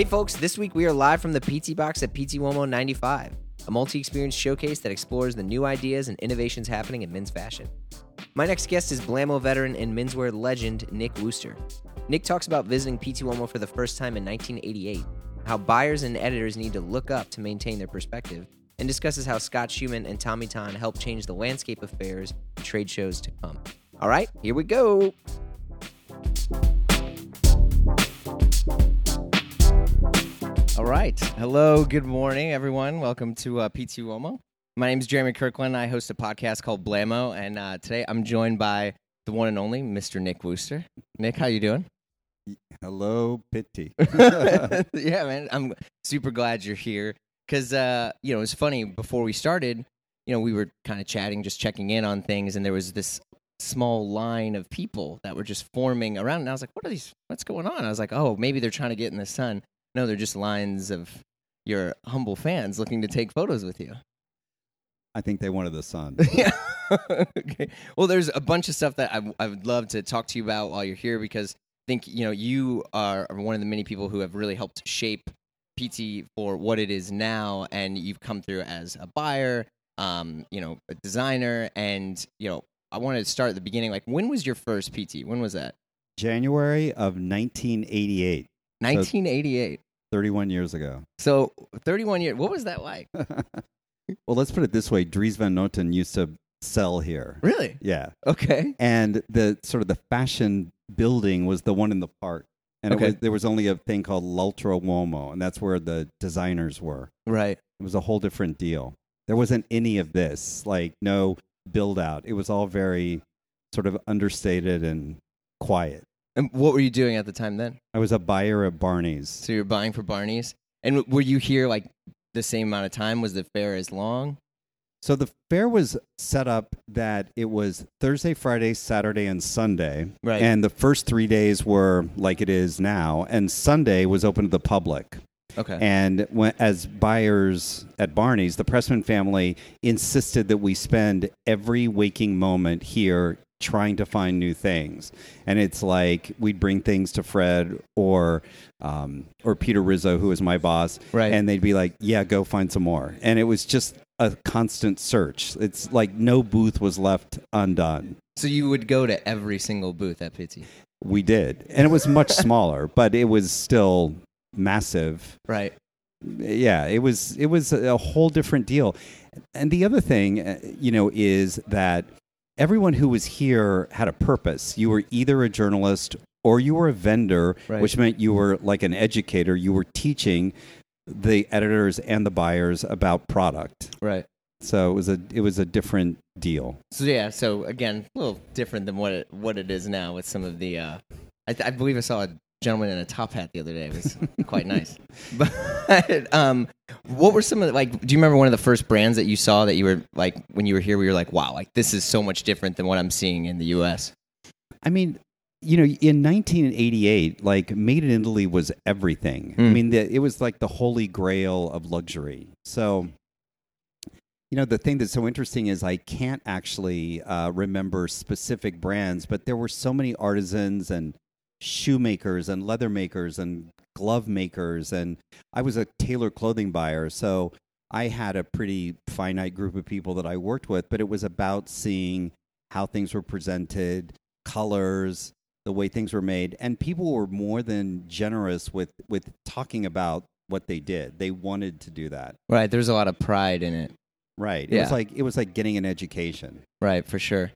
Hey, folks, this week we are live from the Pitti Box at Pitti Uomo 95, a multi experience showcase that explores the new ideas and innovations happening in men's fashion. My next guest is Blamo veteran and menswear legend Nick Wooster. Nick talks about visiting Pitti Uomo for the first time in 1988, how buyers and editors need to look up to maintain their perspective, and discusses how Scott Schuman and Tommy Ton helped change the landscape of fairs and trade shows to come. All right, here we go. Right. Hello. Good morning, everyone. Welcome to uh, Pitti Uomo. My name is Jeremy Kirkland. I host a podcast called Blamo, and uh, today I'm joined by the one and only Mr. Nick Wooster. Nick, how you doing? Hello, Pitti. yeah, man. I'm super glad you're here because uh, you know it's funny. Before we started, you know, we were kind of chatting, just checking in on things, and there was this small line of people that were just forming around, and I was like, "What are these? What's going on?" I was like, "Oh, maybe they're trying to get in the sun." No, they're just lines of your humble fans looking to take photos with you. I think they wanted the sun. yeah. okay. Well, there's a bunch of stuff that I, I would love to talk to you about while you're here because I think you know you are one of the many people who have really helped shape Pitti for what it is now, and you've come through as a buyer, um, you know, a designer, and you know, I wanted to start at the beginning. Like, when was your first Pitti? When was that? January of 1988, 1988. 31 years ago. So 31 years. What was that like? well, let's put it this way Dries Van Noten used to sell here. Really? Yeah. Okay. And the sort of the fashion building was the one in the park. And Okay. it was, there was only a thing called L'Altro Uomo, and that's where the designers were. Right. It was a whole different deal. There wasn't any of this, like no build out. It was all very sort of understated and quiet. And what were you doing at the time then? I was a buyer at Barney's. So you're buying for Barney's, and w- were you here like the same amount of time? Was the fair as long? So the fair was set up that it was Thursday, Friday, Saturday, and Sunday. Right. And the first three days were like it is now, and Sunday was open to the public. Okay. And when, as buyers at Barney's, the Pressman family insisted that we spend every waking moment here trying to find new things. And it's like we'd bring things to Fred or um, or Peter Rizzo, who was my boss, Right. and they'd be like, "Yeah, go find some more." And it was just a constant search. It's like no booth was left undone. so you would go to every single booth at Pitti, We did, and it was much smaller, but it was still massive. right? yeah it was it was a whole different deal and the other thing uh, you know is that everyone who was here had a purpose you were either a journalist or you were a vendor Right. which meant you were like an educator you were teaching the editors and the buyers about product Right. so it was a it was a different deal So yeah. So again, a little different than what it what it is now with some of the. Uh, I, I believe I saw a gentleman in a top hat the other day. It was quite nice. But um, what were some of the, like? Do you remember one of the first brands that you saw that you were like when you were here? We were like, wow, like this is so much different than what I'm seeing in the U.S. I mean, you know, in 1988, like Made in Italy was everything. I Mm. mean, the, it was like the holy grail of luxury. So, you know, the thing that's so interesting is I can't actually uh, remember specific brands, but there were so many artisans and shoemakers and leather makers and glove makers. And I was a tailor clothing buyer. So I had a pretty finite group of people that I worked with, but it was about seeing how things were presented, colors, the way things were made, and people were more than generous with with talking about what they did. They wanted to do that. Right. There's a lot of pride in it. Right. It Yeah. was like it was like getting an education. Right, for sure.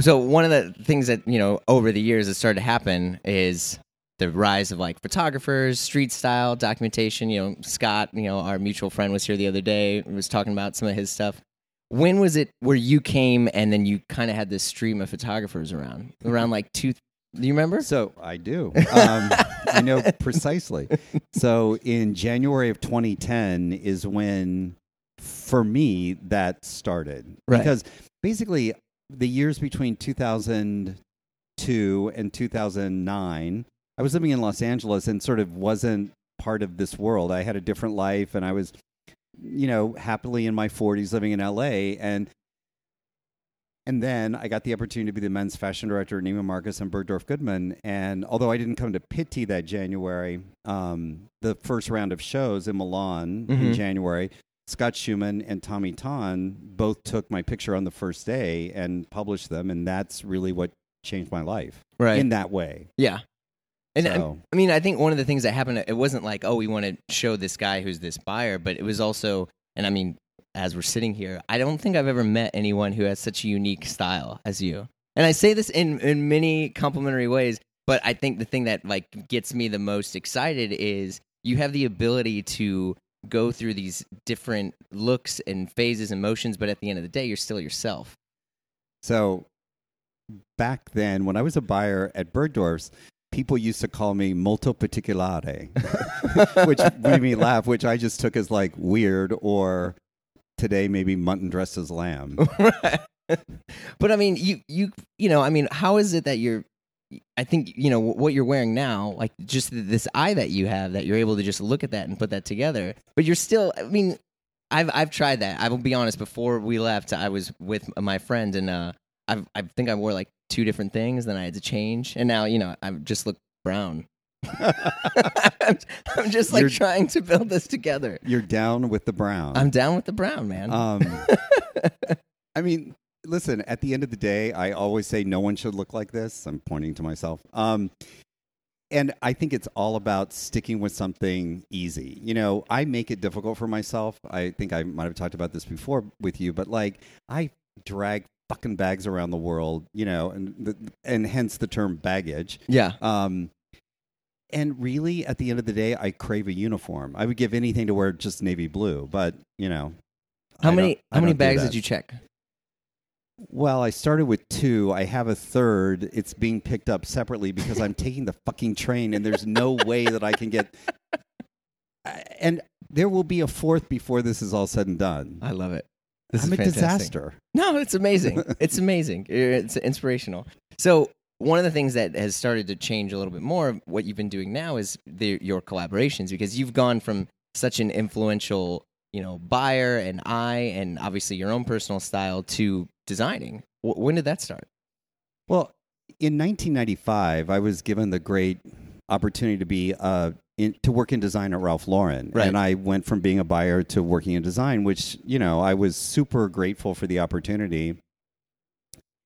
So one of the things that you know over the years that started to happen is the rise of like photographers, street style documentation. You know, Scott, you know, our mutual friend was here the other day. Was talking about some of his stuff. When was it where you came and then you kind of had this stream of photographers around? Around like two. Do you remember? So I do. Um, I know precisely. So in January of 2010 is when, for me, that started. Right. Because basically, the years between 2002 and 2009, I was living in Los Angeles and sort of wasn't part of this world. I had a different life, and I was, you know, happily in my 40s living in LA, and And then I got the opportunity to be the men's fashion director at Neiman Marcus and Bergdorf Goodman. And although I didn't come to Pitti that January, um, the first round of shows in Milan in Mhm. January, Scott Schuman and Tommy Ton both took my picture on the first day and published them. And that's really what changed my life Right. in that way. yeah. And I- I mean, I think one of the things that happened, it wasn't like, oh, we want to show this guy who's this buyer, but it was also, and I mean, as we're sitting here, I don't think I've ever met anyone who has such a unique style as you. And I say this in, in many complimentary ways, but I think the thing that like gets me the most excited is you have the ability to go through these different looks and phases and motions, but at the end of the day, you're still yourself. So back then, when I was a buyer at Bergdorf's, people used to call me molto particolare, which made me laugh, which I just took as like weird or today maybe mutton dressed as lamb. but I mean, you you you know, I mean, how is it that you're? I think you know what you're wearing now, like just this eye that you have, that you're able to just look at that and put that together. But you're still, I mean, I've I've tried that. I will be honest. Before we left, I was with my friend, and uh, I I think I wore like two different things. Then I had to change, and now you know I just look brown. I'm, I'm just like You're- trying to build this together. You're down with the brown. I'm down with the brown, man. Um, I mean, listen, at the end of the day, I always say no one should look like this. I'm pointing to myself. Um, and I think it's all about sticking with something easy. You know, I make it difficult for myself. I think I might have talked about this before with you, but like I drag fucking bags around the world, you know, and the, and hence the term baggage. yeah. Um, and really, at the end of the day, I crave a uniform. I would give anything to wear just navy blue, but you know, How I many how many bags did you check? Well, I started with two. I have a third. It's being picked up separately because I'm taking the fucking train, and there's no way that I can get. And there will be a fourth before this is all said and done. I love it. This I'm is a fantastic. disaster. No, it's amazing. it's amazing. It's inspirational. So one of the things that has started to change a little bit more, what you've been doing now, is the, your collaborations because you've gone from such an influential, you know, buyer and I and obviously your own personal style to designing. W- when did that start? Well, in 1995, I was given the great opportunity to be uh, in, to work in design at Ralph Lauren, Right. and I went from being a buyer to working in design, which you know I was super grateful for the opportunity.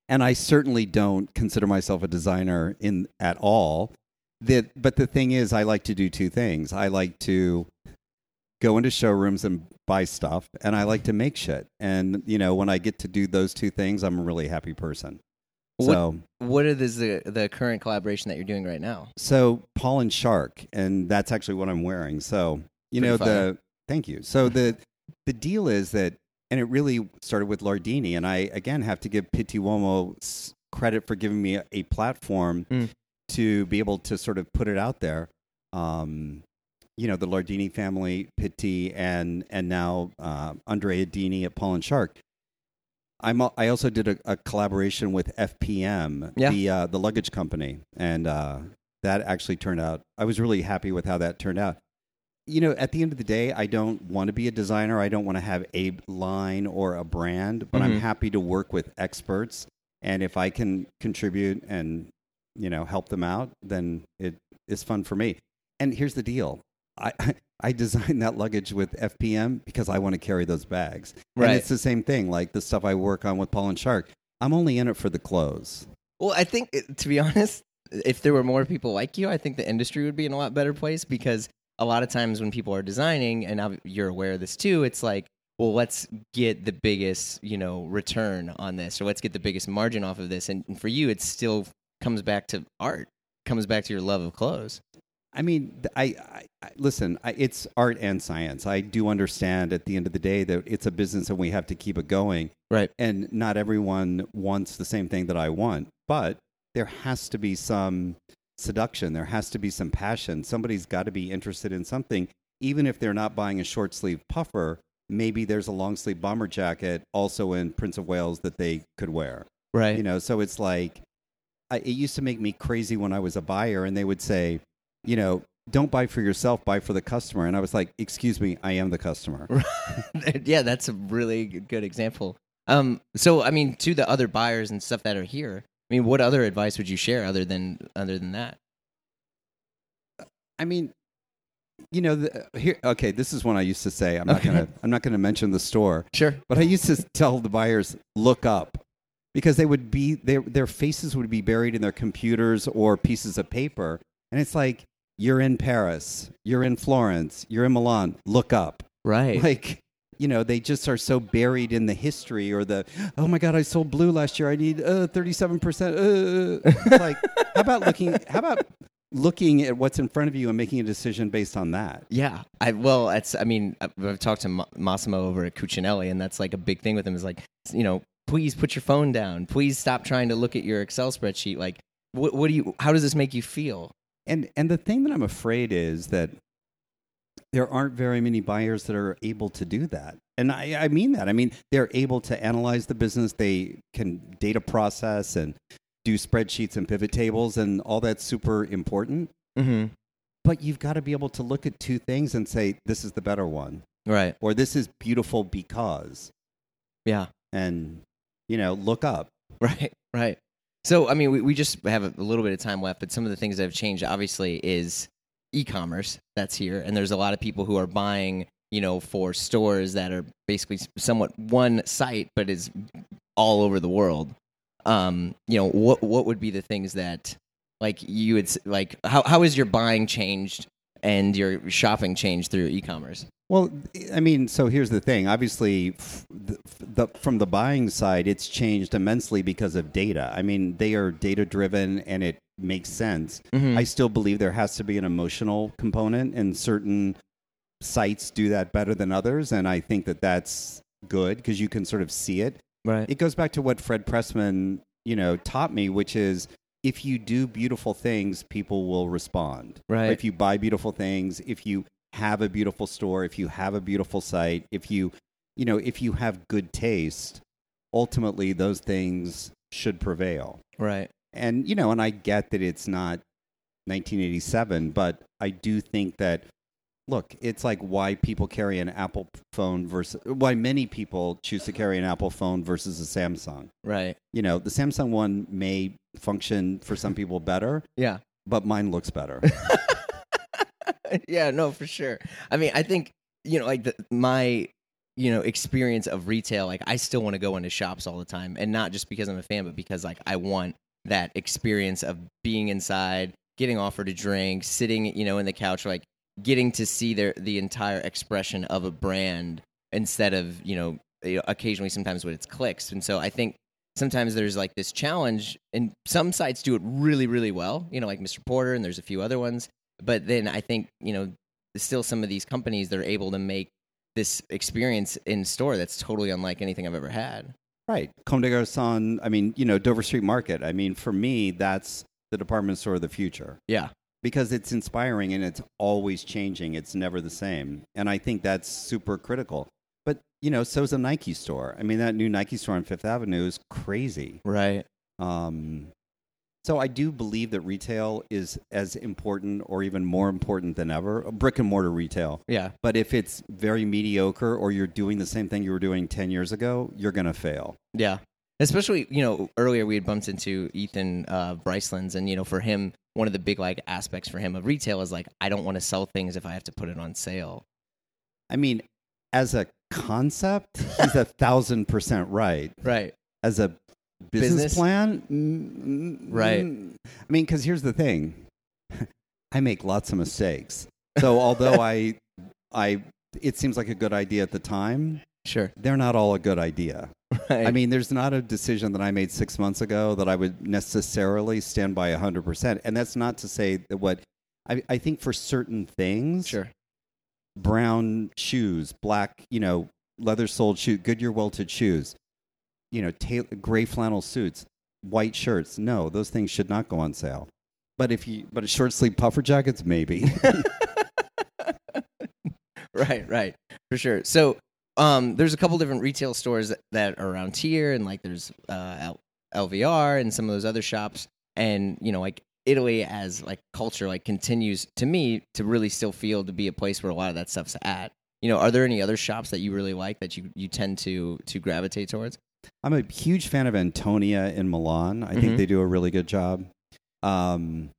And I certainly don't consider myself a designer in at all. That, but the thing is, I like to do two things. I like to go into showrooms and buy stuff, and I like to make shit. And you know, when I get to do those two things, I'm a really happy person. What- So, What is the the current collaboration that you're doing right now? so Paul and Shark, and that's actually what I'm wearing. So, you know, the thank you. So the the deal is that, and it really started with Lardini, and I again have to give Pitti Uomo credit for giving me a, a platform Mm. to be able to sort of put it out there. Um, you know, the Lardini family, Pitti, and and now uh, Andrea Dini at Paul and Shark. I'm, al- I also did a, a collaboration with FPM, Yeah. the uh, the luggage company, and uh, that actually turned out. I was really happy with how that turned out. You know, at the end of the day, I don't want to be a designer. I don't want to have a line or a brand, but I'm Mhm. happy to work with experts. And if I can contribute and you know help them out, then it is fun for me. And here's the deal: I I designed that luggage with FPM because I want to carry those bags. Right. And it's the same thing, like the stuff I work on with Paul and Shark. I'm only in it for the clothes. Well, I think to be honest, if there were more people like you, I think the industry would be in a lot better place because a lot of times when people are designing, and you're aware of this too, it's like, well, let's get the biggest, you know, return on this, or let's get the biggest margin off of this. And for you, it still comes back to art, comes back to your love of clothes. I mean, I, I, I listen. I, it's art and science. I do understand at the end of the day that it's a business and we have to keep it going. Right. And not everyone wants the same thing that I want, but there has to be some seduction. There has to be some passion. Somebody's got to be interested in something, even if they're not buying a short sleeve puffer. Maybe there's a long sleeve bomber jacket also in Prince of Wales that they could wear. Right. You know, so it's like I, it used to make me crazy when I was a buyer, and they would say, you know, don't buy for yourself, buy for the customer. And I was like, excuse me, I am the customer. yeah, that's a really good example Um, so I mean, to the other buyers and stuff that are here, I mean, what other advice would you share other than other than that? I mean, you know, the, here. Okay, this is one I used to say. I'm not gonna. I'm not gonna mention the store, Sure. but I used to tell the buyers look up because they would be their their faces would be buried in their computers or pieces of paper, and it's like you're in Paris, you're in Florence, you're in Milan. Look up, Right. like. You know, they just are so buried in the history or the, oh my God, I sold blue last year. I need uh, 37%. Uh. It's like, how about looking, how about looking at what's in front of you and making a decision based on that? Yeah, I well, that's I mean, I've, I've talked to Ma- Massimo over at Cucinelli, and that's like a big thing with him is like, you know, please put your phone down. Please stop trying to look at your Excel spreadsheet. Like, what, what do you? How does this make you feel? And and the thing that I'm afraid is that there aren't very many buyers that are able to do that. And I, I mean that. I mean they're able to analyze the business. They can data process and do spreadsheets and pivot tables and all that's super important. Mm-hmm. But you've got to be able to look at two things and say this is the better one, Right. or this is beautiful because, Yeah. and you know look up. Right, right. So, I mean, we, we just have a little bit of time left, but some of the things that have changed, obviously, is e-commerce that's here, and there's a lot of people who are buying, you know, for stores that are basically somewhat one site, but is all over the world. Um, you know, what what would be the things that, like, you would like? How how is your buying changed and your shopping changed through e-commerce? Well, I mean, so here's the thing. Obviously, f- the, the, from the buying side, it's changed immensely because of data. I mean, they are data driven and it makes sense. Mhm. I still believe there has to be an emotional component, and certain sites do that better than others. And I think that that's good because you can sort of see it. Right. It goes back to what Fred Pressman, you know, taught me, which is if you do beautiful things, people will respond. Right. If you buy beautiful things, if you have a beautiful store, if you have a beautiful site, if you, you know, if you have good taste, ultimately those things should prevail. Right. And, you know, and I get that it's not 1987, but I do think that, look, it's like why people carry an Apple phone versus, why many people choose to carry an Apple phone versus a Samsung. Right. You know, the Samsung one may function for some people better, Yeah. but mine looks better. yeah, no, for sure. I mean, I think you know, like the, my you know experience of retail. Like, I still want to go into shops all the time, and not just because I'm a fan, but because like I want that experience of being inside, getting offered a drink, sitting, you know, in the couch, like getting to see their the entire expression of a brand instead of you know, occasionally sometimes when it's clicks. And so I think sometimes there's like this challenge and some sites do it really really well you know like mr porter and there's a few other ones but then i think you know still some of these companies that are able to make this experience in store that's totally unlike anything i've ever had right. Comme des Garçons, I mean, you know, Dover Street Market. I mean, for me, that's the department store of the future. yeah because it's inspiring and it's always changing. It's never the same. And I think that's super critical. But, you know, so's a Nike store. I mean, that new Nike store on Fifth Avenue is crazy. right Um, so I do believe that retail is as important or even more important than ever, brick and mortar retail. yeah But if it's very mediocre or you're doing the same thing you were doing 10 years ago, you're going to fail. yeah especially you know earlier we had bumped into ethan uh Bryceland's and you know for him one of the big like aspects for him of retail is like i don't want to sell things if i have to put it on sale I mean, as a concept, he's a thousand percent right. right as a business, Business? plan mm, mm, Right. mm. i mean because here's the thing i make lots of mistakes so although i i it seems like a good idea at the time sure they're not all a good idea right. i mean there's not a decision that i made six months ago that i would necessarily stand by 100% and that's not to say that what i, I think for certain things sure brown shoes, black, you know, leather soled shoe, Goodyear welted shoes, you know, ta- gray flannel suits, white shirts. No, those things should not go on sale. But if you, but a short sleeve puffer jackets, maybe. right, right, for sure. So, um, there's a couple different retail stores that, that are around here, and like there's uh, L- LVR and some of those other shops, and you know, like Italy as like culture, like continues to me to really still feel to be a place where a lot of that stuff's at. You know, are there any other shops that you really like that you you tend to to gravitate towards? I'm a huge fan of Antonia in Milan. I Mhm. think they do a really good job. Um,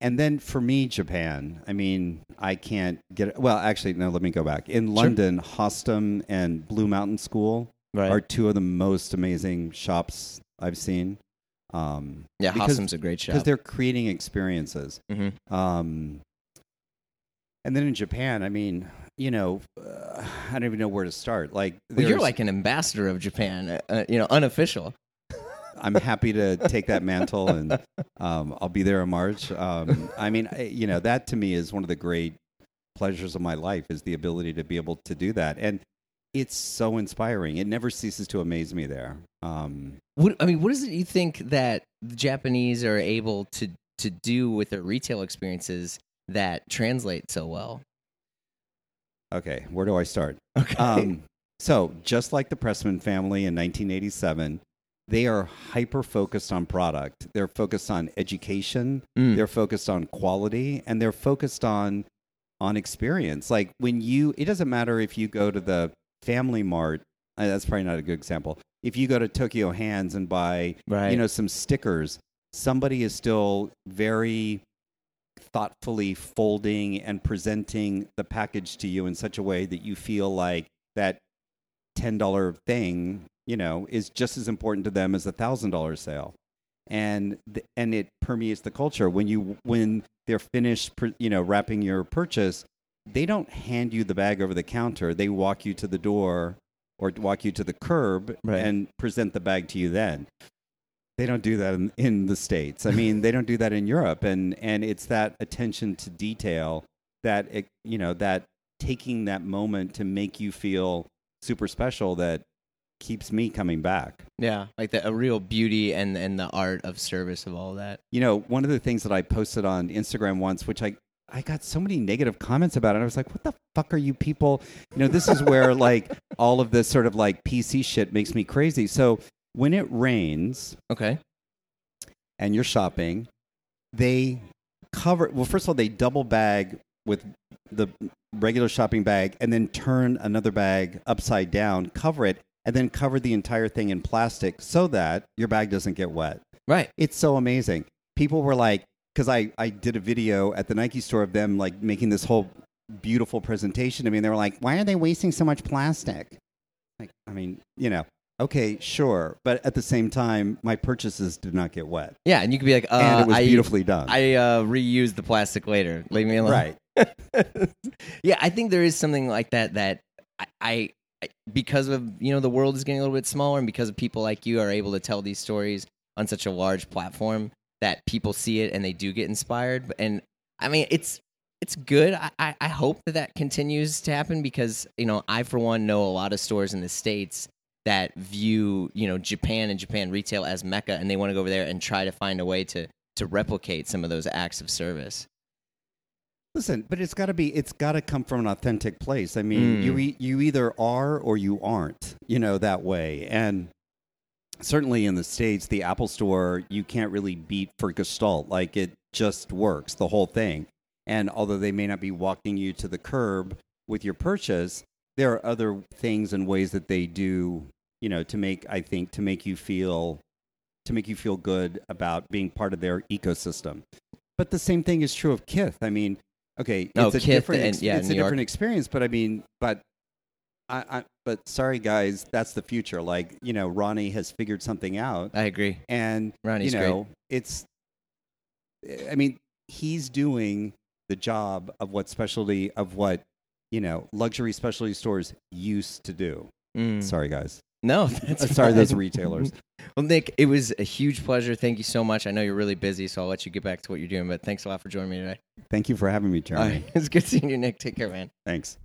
and then for me, Japan. I mean, I can't get. Well, actually, no. Let me go back. In London, Hostem and Blue Mountain School Right. are two of the most amazing shops I've seen. Um, yeah, because- Hostem's a great shop. because they're creating experiences. hmm Um, and then in Japan, I mean, you know, uh, I don't even know where to start. Like, Well, you're like an ambassador of Japan, uh, uh, you know, unofficial. I'm happy to take that mantle, and um, I'll be there in March. Um, I mean, I, you know, that to me is one of the great pleasures of my life is the ability to be able to do that, and it's so inspiring. It never ceases to amaze me there. Um, What I mean, what is it you think that the Japanese are able to to do with their retail experiences that translate so well? okay, where do I start? Okay. Um, so, just like the Pressman family in 1987, they are hyper focused on product. They're focused on education. Mm. They're focused on quality, and they're focused on on experience. Like when you, it doesn't matter if you go to the Family Mart. uh, That's probably not a good example. If you go to Tokyu Hands and buy, right. you know, some stickers, somebody is still very thoughtfully folding and presenting the package to you in such a way that you feel like that $10 thing, you know, is just as important to them as a $1000 sale. And th- and it permeates the culture when you when they're finished, you know, wrapping your purchase, they don't hand you the bag over the counter. They walk you to the door or walk you to the curb Right. and present the bag to you then. They don't do that in, in the states. I mean, they don't do that in Europe, and and it's that attention to detail that it, you know that taking that moment to make you feel super special that keeps me coming back. yeah, like the a real beauty and and the art of service of all that. You know, one of the things that I posted on Instagram once, which I I got so many negative comments about it. I was like, "What the fuck are you people?" You know, this is where like all of this sort of like PC shit makes me crazy. So when it rains, Okay. and you're shopping, they cover. Well, first of all, they double bag with the regular shopping bag, and then turn another bag upside down, cover it, and then cover the entire thing in plastic so that your bag doesn't get wet. Right. It's so amazing. People were like, because I I did a video at the Nike store of them like making this whole beautiful presentation to me, and they were like, "Why are they wasting so much plastic?" Like, I mean, you know. Okay, sure, but at the same time, my purchases did not get wet Yeah, and you could be like, uh, and it was I, beautifully done. I uh, reuse the plastic later. Leave me alone. right. yeah, I think there is something like that that I I- because of you know the world is getting a little bit smaller and because of people like you are able to tell these stories on such a large platform that people see it and they do get inspired. And I mean, it's it's good. I, I, I hope that that continues to happen because you know I for one know a lot of stores in the states that view you know Japan and Japan retail as mecca and they want to go over there and try to find a way to to replicate some of those acts of service. Listen, but it's got to be. It's got to come from an authentic place. I mean, Mm. you e- you either are or you aren't. You know that way, and certainly in the states, the Apple Store you can't really beat for Gestalt. Like it just works the whole thing. And although they may not be walking you to the curb with your purchase, there are other things and ways that they do. You know, to make I think to make you feel to make you feel good about being part of their ecosystem. But the same thing is true of Kith. I mean, okay, Oh, it's a Kith different, and- yeah, it's New a York. different experience. But I mean, but I, I, but sorry guys, that's the future. Like you know, Ronnie has figured something out, I agree. and Ronnie's you great. know, it's. I mean, he's doing the job of what specialty of what you know luxury specialty stores used to do. Mm. Sorry guys, No, that's sorry those retailers. Well, Nick, it was a huge pleasure. Thank you so much. I know you're really busy, so I'll let you get back to what you're doing. But thanks a lot for joining me today. Thank you for having me, Jeremy. right. It's good seeing you, Nick. Take care, man. Thanks.